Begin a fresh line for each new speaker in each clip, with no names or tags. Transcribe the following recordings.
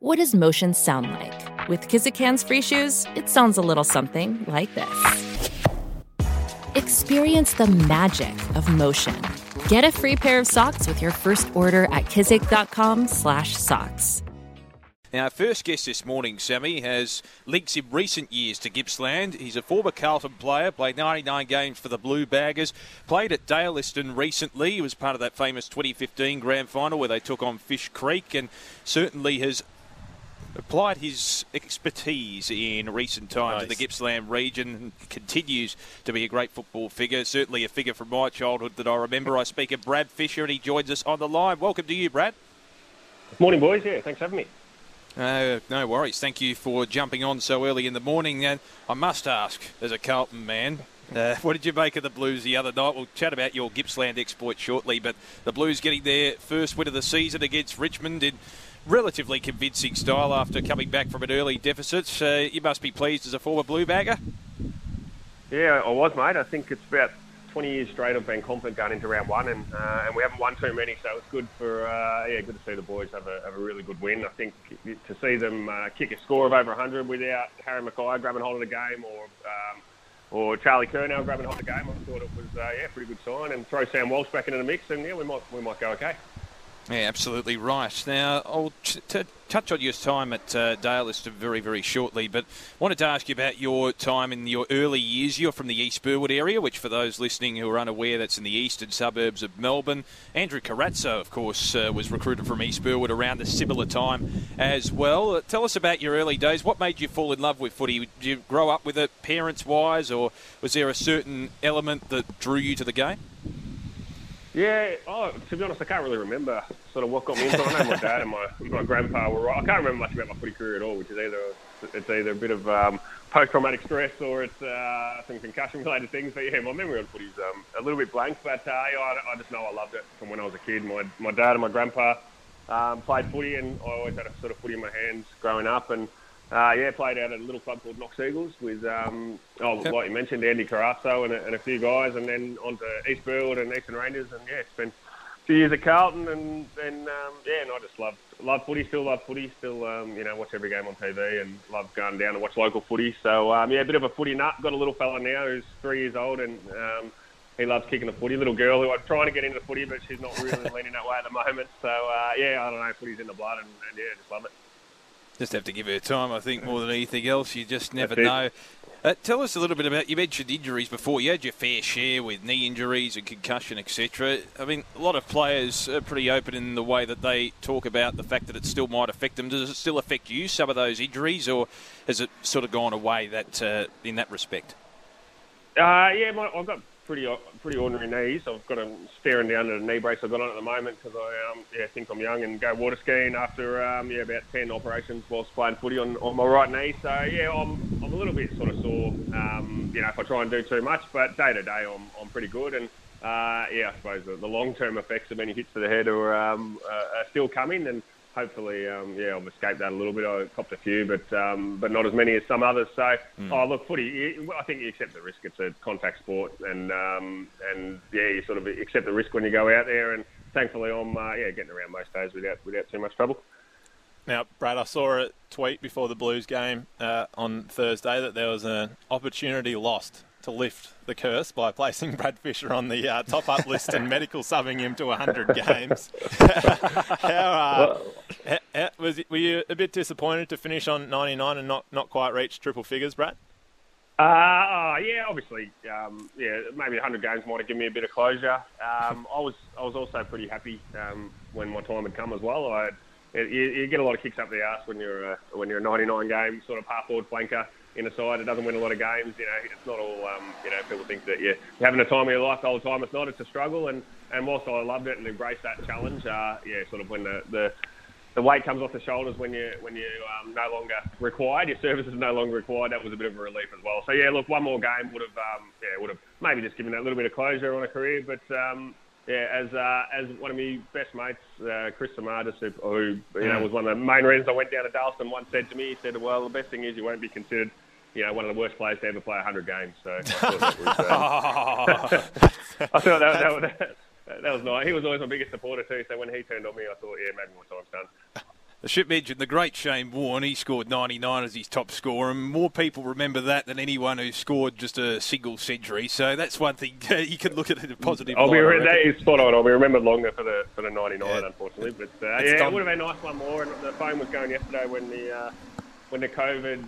What does motion sound like? With Kizikans free shoes, it sounds a little something like this. Experience the magic of motion. Get a free pair of socks with your first order at kizik.com/socks.
Our first guest this morning, Sammy, has links in recent years to Gippsland. He's a former Carlton player, played 99 games for the Blue Baggers, played at Dalyston recently. He was part of that famous 2015 grand final where they took on Fish Creek and certainly has applied his expertise in recent times
Nice.
in the Gippsland region and continues to be a great football figure, certainly a figure from my childhood that I remember. I speak of Brad Fisher and he joins us on the line. Welcome to you, Brad.
Morning, boys. Yeah, thanks for having me.
Uh, no worries. Thank you for jumping on so early in the morning. And I must ask, as a Carlton man, uh, what did you make of the Blues the other night? We'll chat about your Gippsland exploit shortly, but the Blues getting their first win of the season against Richmond in relatively convincing style after coming back from an early deficit. Uh, you must be pleased as a former Blue bagger.
Yeah, I was, mate. I think it's about 20 years straight I've been confident going into round one, and uh, and we haven't won too many, so it's good for uh, yeah, good to see the boys have a, have a really good win. I think to see them uh, kick a score of over 100 without Harry McKay grabbing hold of the game or um, or Charlie Curnow grabbing hold of the game, I thought it was uh, yeah, pretty good sign. And throw Sam Walsh back into the mix, and yeah, we might we might go okay.
Yeah, absolutely right. Now, I'll touch on your time at uh, Dalyston very, very shortly, but wanted to ask you about your time in your early years. You're from the East Burwood area, which, for those listening who are unaware, that's in the eastern suburbs of Melbourne. Andrew Carrazzo, of course, uh, was recruited from East Burwood around a similar time as well. Uh, tell us about your early days. What made you fall in love with footy? Did you grow up with it parents-wise, or was there a certain element that drew you to the game?
Yeah, oh, to be honest, I can't really remember sort of what got me into it. I know my dad and my, my grandpa were right. I can't remember much about my footy career at all, which is either it's either a bit of um, post-traumatic stress or it's uh, some concussion-related things. But yeah, my memory on footy is um, a little bit blank. But uh, yeah, I, I just know I loved it from when I was a kid. My my dad and my grandpa um, played footy, and I always had a sort of footy in my hands growing up. And uh, yeah, played out at a little club called Knox Eagles with, um, oh, like you mentioned, Andy Carrazzo and a, and a few guys, and then on to East Burwood and Eastern Rangers, and yeah, spent a few years at Carlton, and then um, yeah, and I just love love footy, still love footy, still um, you know watch every game on TV, and love going down to watch local footy. So um, yeah, a bit of a footy nut. Got a little fella now who's three years old, and um, he loves kicking the footy. Little girl who I'm trying to get into footy, but she's not really leaning that way at the moment. So uh, yeah, I don't know, footy's in the blood, and, and yeah, just love it.
Just have to give her time, I think, more than anything else. You just never
That's
know. Uh, tell us a little bit about. You mentioned injuries before. You had your fair share with knee injuries and concussion, etc. I mean, a lot of players are pretty open in the way that they talk about the fact that it still might affect them. Does it still affect you, some of those injuries, or has it sort of gone away that uh, in that respect?
Uh, yeah, my, I've got pretty pretty ordinary knees. I've got them staring down at a knee brace I've got on at the moment because I um, yeah think I'm young and go water skiing after um, yeah about ten operations whilst playing footy on, on my right knee. So yeah, I'm I'm a little bit sort of sore. Um, you know, if I try and do too much, but day to day I'm I'm pretty good and. Uh, yeah, I suppose the, the long-term effects of any hits to the head are, um, uh, are still coming, and hopefully, um, yeah, I've escaped that a little bit. I copped a few, but um, but not as many as some others. So, oh look, footy. I think you accept the risk. It's a contact sport, and um, and yeah, you sort of accept the risk when you go out there. And thankfully, I'm uh, yeah getting around most days without without too much trouble.
Now, Brad, I saw a tweet before the Blues game uh, on Thursday that there was an opportunity lost to lift the curse by placing Brad Fisher on the uh, top-up list and medical subbing him to 100 games. How, uh, ha- ha- was it, were you a bit disappointed to finish on 99 and not, not quite reach triple figures, Brad?
Uh, oh, yeah, obviously, um, yeah, maybe 100 games might have given me a bit of closure. Um, I was I was also pretty happy um, when my time had come as well. I, you, you get a lot of kicks up the arse when you're a, when you're a 99 game sort of half forward flanker in a side that doesn't win a lot of games. You know, it's not all um, you know. People think that you're having a time of your life the whole time. It's not. It's a struggle. And and whilst I loved it and embraced that challenge, uh, yeah, sort of when the, the the weight comes off the shoulders when you when you um, no longer required. Your services are no longer required. That was a bit of a relief as well. So yeah, look, one more game would have um, yeah would have maybe just given that little bit of closure on a career. But um, yeah, as uh, as one of my best mates, uh, Chris Samadas, who, who you know was one of the main reasons I went down to Dalyston, once said to me, he said, "Well, the best thing is you won't be considered." You know, one of the worst players to ever play 100 games. So I thought that was, um, I thought that, that, that, that was nice. He was always my biggest supporter too. So when he turned on me, I thought, yeah, maybe my time's done.
The ship mention the great Shane Warne. He scored 99 as his top scorer, and more people remember that than anyone who scored just a single century. So that's one thing you can look at it in a positive
I'll
light.
be
I
re-
reckon.
that is spot on. I'll be remembered longer for the for the 99,
Yeah.
unfortunately. But uh, yeah,
done.
it would have been nice one more. And the phone was going yesterday when the uh, when the COVID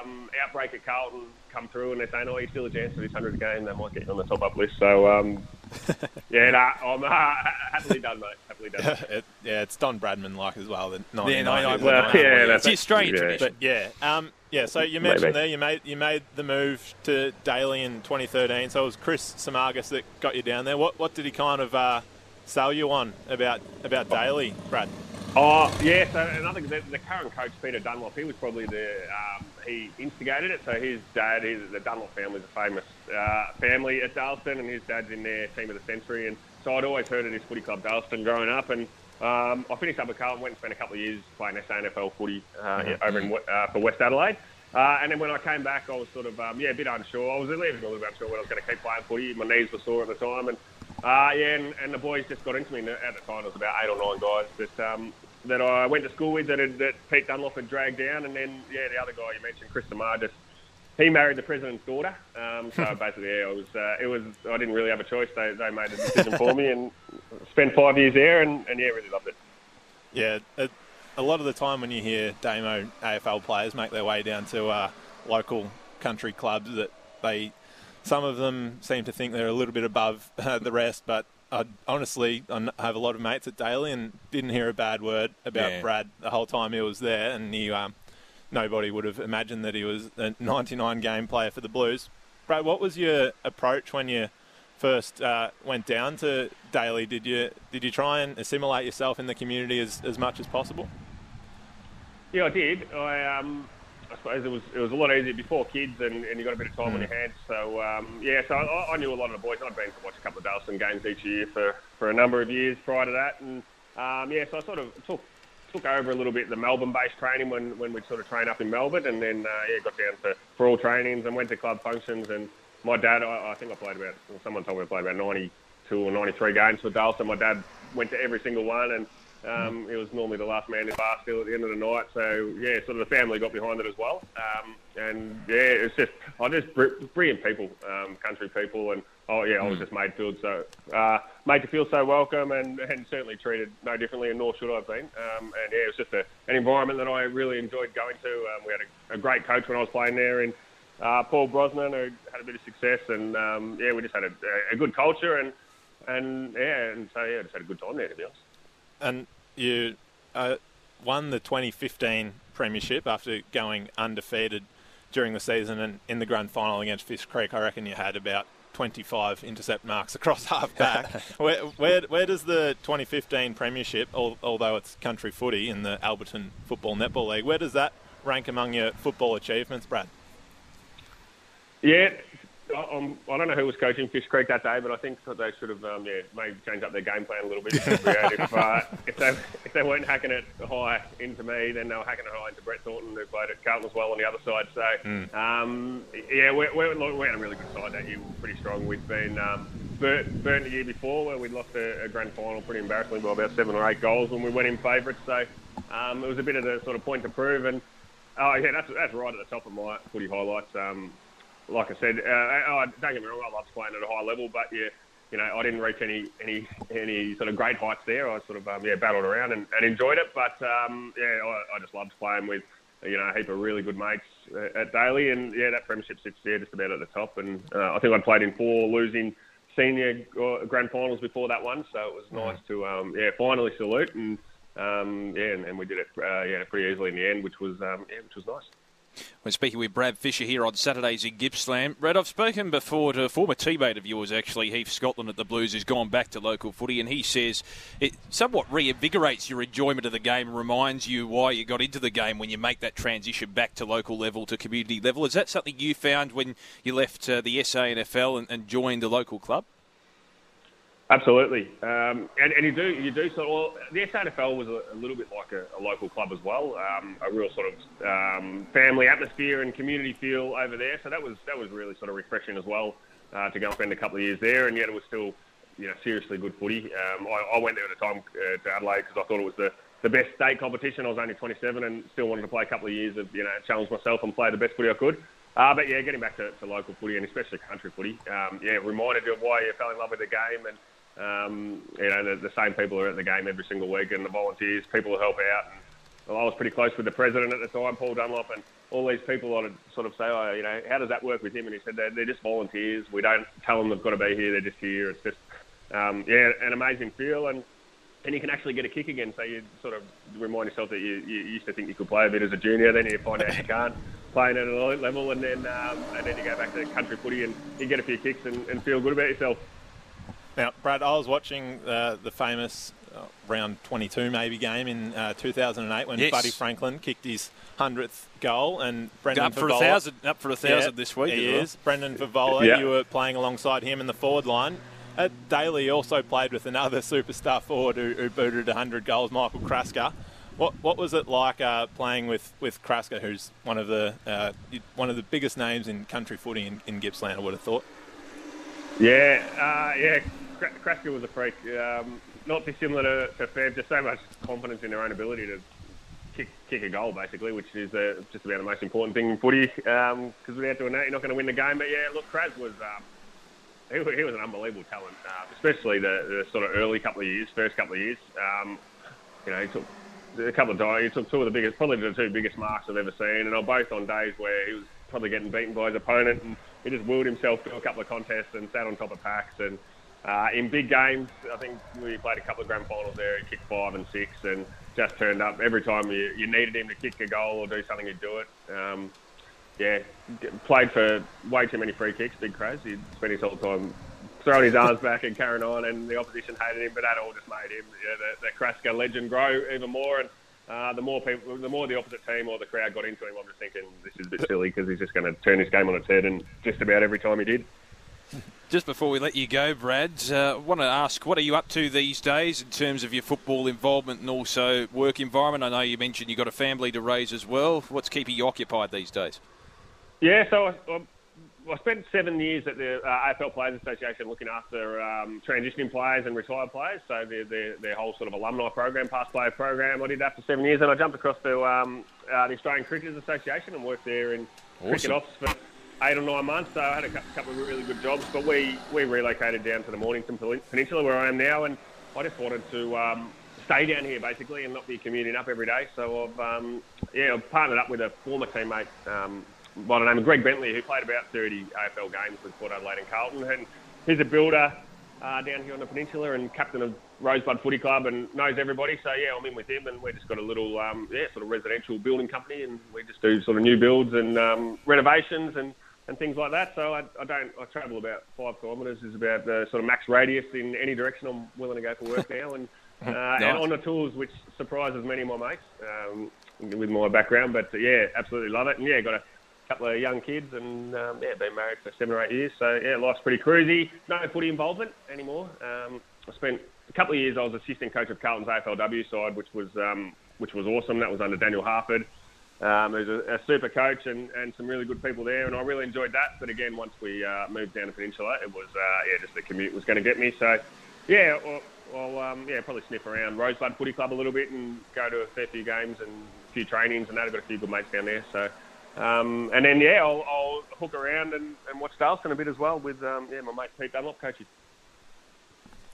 um, outbreak at Carlton come through, and they're saying, "Oh, you still a chance for this 100th game. They might get you on the top up list." So um, yeah, nah, I'm uh, happily done, mate. Happily done.
it, yeah, it's Don Bradman like as well. The 99.
Yeah, 99.
Well, yeah, that's
it's the Australian
yeah.
tradition.
But yeah, um, yeah. So you mentioned
Maybe.
there you made you made the move to Daly in 2013. So it was Chris Samagas that got you down there. What what did he kind of uh, sell you on about about Daly, Brad?
Oh yeah, so another the, the current coach Peter Dunlop, he was probably the um, he instigated it. So his dad, his, the Dunlop family is a famous uh, family at Dalyston, and his dad's in their team of the century. And so I'd always heard of this footy club Dalyston growing up, and um, I finished up at Carlton, went and spent a couple of years playing SANFL footy uh, over in, uh, for West Adelaide. Uh, and then when I came back, I was sort of um, yeah a bit unsure. I was a little bit unsure when I was going to keep playing footy. My knees were sore at the time, and uh, yeah, and, and the boys just got into me. At the time, it was about eight or nine guys that um, that I went to school with that, had, that Pete Dunlop had dragged down, and then yeah, the other guy you mentioned, Chris Samar, just he married the president's daughter. Um, so basically, yeah, it was uh, it was I didn't really have a choice. They they made the decision for me, and spent five years there, and, and yeah, really loved it.
Yeah, a, a lot of the time when you hear Damo AFL players make their way down to uh, local country clubs, that they some of them seem to think they're a little bit above uh, the rest. But I honestly I have a lot of mates at Daly and didn't hear a bad word about
Yeah.
Brad the whole time he was there, and he um, nobody would have imagined that he was a 99 game player for the Blues. Brad, what was your approach when you first uh, went down to Daly? Did you did you try and assimilate yourself in the community as, as much as possible?
Yeah, I did. I um, I suppose it was it was a lot easier before kids, and, and you got a bit of time on your hands. So um, yeah, so I, I knew a lot of the boys. I'd been to watch a couple of Dalyston games each year for, for a number of years prior to that, and um, yeah, so I sort of took took over a little bit the Melbourne-based training when when we'd sort of train up in Melbourne, and then uh, yeah, got down to for all trainings and went to club functions. And my dad, I, I think I played about someone told me I played about ninety two or ninety three games for Dalston. My dad went to every single one, and um, he was normally the last man in the bar still at the end of the night. So yeah, sort of the family got behind it as well. Um, and yeah, it's just I just brilliant people, um, country people, and oh yeah, I was just made feel so uh, made to feel so welcome, and, and certainly treated no differently, and nor should I have been. Um, and yeah, it was just a, an environment that I really enjoyed going to. Um, we had a, a great coach when I was playing there, and uh, Paul Brosnan, who had a bit of success, and um, yeah, we just had a, a good culture, and and yeah, and so yeah, just had a good time there to be honest.
And you uh, won the 2015 Premiership after going undefeated during the season and in the grand final against Fish Creek. I reckon you had about 25 intercept marks across half back. where, where, where does the 2015 Premiership, although it's country footy in the Alberton Football Netball League, where does that rank among your football achievements, Brad?
Yeah, I, um, I don't know who was coaching Fish Creek that day, but I think they should have um, yeah maybe changed up their game plan a little bit. if, uh, if they if they weren't hacking it high into me, then they were hacking it high into Brett Thornton, who played at Carlton as well on the other side. So um, yeah, we're, we're, we had a really good side that year. We were pretty strong. We'd been um, burnt, burnt the year before where we'd lost a, a grand final pretty embarrassingly by about seven or eight goals when we went in favourites. So um, it was a bit of a sort of point to prove and. Oh yeah, that's that's right at the top of my footy highlights. Um, like I said, uh, I, don't get me wrong, I loved playing at a high level, but yeah, you know, I didn't reach any any any sort of great heights there. I sort of um, yeah battled around and, and enjoyed it, but um, yeah, I, I just loved playing with you know a heap of really good mates uh, at Daly, and yeah, that premiership sits there just about at the top. And uh, I think I'd played in four losing senior uh, grand finals before that one, so it was nice to um, yeah finally salute and. Um, yeah, and, and we did it uh, yeah pretty easily in the end, which was um, yeah, which was nice.
We're speaking with Brad Fisher here on Saturdays in Gippsland. Brad, I've spoken before to a former teammate of yours, actually, Heath Scotland at the Blues, who's gone back to local footy, and he says it somewhat reinvigorates your enjoyment of the game and reminds you why you got into the game when you make that transition back to local level to community level. Is that something you found when you left uh, the SANFL and, and joined a local club?
Absolutely, um, and, and you do you do sort of. Well, the SANFL was a, a little bit like a, a local club as well, um, a real sort of um, family atmosphere and community feel over there. So that was that was really sort of refreshing as well uh, to go and spend a couple of years there, and yet it was still you know seriously good footy. Um, I, I went there at the time uh, to Adelaide because I thought it was the the best state competition. I was only 27 and still wanted to play a couple of years of, you know, challenge myself and play the best footy I could. Uh, but yeah, getting back to, to local footy and especially country footy, um, yeah, reminded you of why you fell in love with the game and, um, you know, the, the, same people are at the game every single week and the volunteers, people who help out. And, well, I was pretty close with the president at the time, Paul Dunlop, and all these people I'd sort of say, oh, you know, how does that work with him? And he said, they're, they're just volunteers. We don't tell them they've got to be here. They're just here. It's just, um, yeah, an amazing feel. And and you can actually get a kick again. So you sort of remind yourself that you, you used to think you could play a bit as a junior, then you find out you can't play at an elite level, and then um, and then you go back to country footy and you get a few kicks and, and feel good about yourself.
Now, Brad, I was watching uh, the famous uh, round 22 maybe game in uh, 2008 when yes. Buddy Franklin kicked his hundredth goal, and Brendan
up for a thousand, up for a thousand yeah, this week.
He
well.
is Brendan Fevola. Yeah. You were playing alongside him in the forward line. At Daly, also played with another superstar forward who, who booted 100 goals, Michael Krasker. What what was it like uh, playing with, with Krasker, who's one of the uh, one of the biggest names in country footy in, in Gippsland? I would have thought.
Yeah, uh, yeah. Krasker was a freak. Um, not dissimilar to, to Fev, just so much confidence in their own ability to kick, kick a goal, basically, which is uh, just about the most important thing in footy. Because um, without doing that, you're not going to win the game. But yeah, look, Kraz was. Um, he, he was an unbelievable talent, uh, especially the, the, sort of early couple of years, first couple of years. Um, you know, he took a couple of dives. He took two of the biggest, probably the two biggest marks I've ever seen, and on both on days where he was probably getting beaten by his opponent, and he just willed himself to a couple of contests and sat on top of packs. And uh, in big games, I think we played a couple of grand finals there. He kicked five and six, and just turned up every time you, you needed him to kick a goal or do something. He'd do it. Um, yeah, played for way too many free kicks, big Kraz. He spent his whole time throwing his arms back and carrying on, and the opposition hated him, but that all just made him, yeah, the, the Krasker legend grow even more. And uh, the more people, the more the opposite team or the crowd got into him, I'm just thinking this is a bit silly because he's just going to turn his game on its head, and just about every time he did.
Just before we let you go, Brad, I uh, want to ask, what are you up to these days in terms of your football involvement and also work environment? I know you mentioned you've got a family to raise as well. What's keeping you occupied these days?
Yeah, so I, I spent seven years at the uh, AFL Players Association looking after um, transitioning players and retired players, so their, their, their, whole sort of alumni program, past player program. I did that for seven years, and I jumped across to um, uh, the Australian Cricketers Association and worked there in awesome. cricket ops for eight or nine months. So I had a couple of really good jobs, but we, we relocated down to the Mornington Peninsula where I am now, and I just wanted to um, stay down here basically and not be commuting up every day. So I've um, yeah, I've partnered up with a former teammate um, by the name of Greg Bentley, who played about 30 AFL games with Port Adelaide and Carlton, and he's a builder uh, down here on the peninsula and captain of Rosebud Footy Club and knows everybody. So yeah, I'm in with him, and we've just got a little um, yeah sort of residential building company, and we just do sort of new builds and um, renovations and and things like that. So I, I don't I travel about five kilometres is about the sort of max radius in any direction I'm willing to go for work now, and uh, nice. and on the tools, which surprises many of my mates um, with my background. But uh, yeah, absolutely love it, and yeah, got a couple of young kids, and um, yeah, been married for seven or eight years. So yeah, life's pretty cruisy. No footy involvement anymore. Um, I spent a couple of years. I was assistant coach of Carlton's AFLW side, which was um, which was awesome. That was under Daniel Harford. Um, there's a, a, super coach and, and some really good people there, and I really enjoyed that. But again, once we uh, moved down to Peninsula, it was uh, yeah, just the commute was going to get me. So yeah, I'll, I'll um, yeah probably sniff around Rosebud Footy Club a little bit and go to a fair few games and a few trainings, and that. I've got a few good mates down there. So um, and then yeah, I'll, I'll, hook around and, and watch Dalyston a bit as well with um, yeah my mate Pete Dunlop coaching.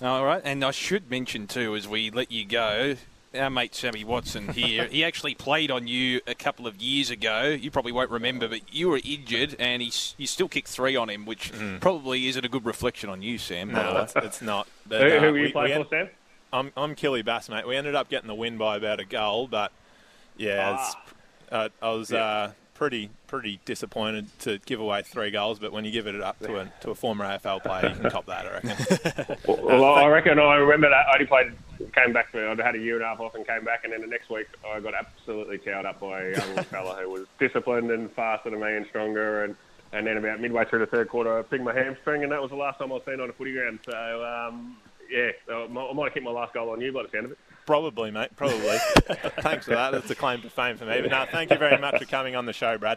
All right, and I should mention too as we let you go, our mate Sammy Watson here, he actually played on you a couple of years ago. You probably won't remember, but you were injured, and he you still kicked three on him, which mm. probably isn't a good reflection on you, Sam.
No, it's, it's not.
But, who, uh, who were you playing for, Sam?
I'm I'm Killy Bass, mate. We ended up getting the win by about a goal, but yeah, ah. uh, I was. Yeah. Uh, pretty pretty disappointed to give away three goals, but when you give it up to a to a former AFL player, you can cop that. I reckon.
well, I reckon I remember that. I only played, came back for. I'd had a year and a half off and came back, and then the next week I got absolutely towed up by a young fella who was disciplined and faster than me and stronger, and and then about midway through the third quarter, I picked my hamstring, and that was the last time I was seen on a footy ground. So um, yeah, I might have kicked my last goal on you by the sound of it.
Probably, mate. Probably. Thanks for that. That's a claim to fame for me. But no, thank you very much for coming on the show, Brad.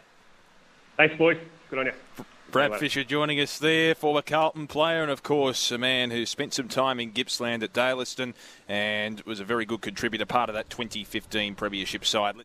Thanks, boys. Good on you.
Brad Fisher joining us there, former Carlton player, and of course a man who spent some time in Gippsland at Dalyston and was a very good contributor, part of that 2015 Premiership side.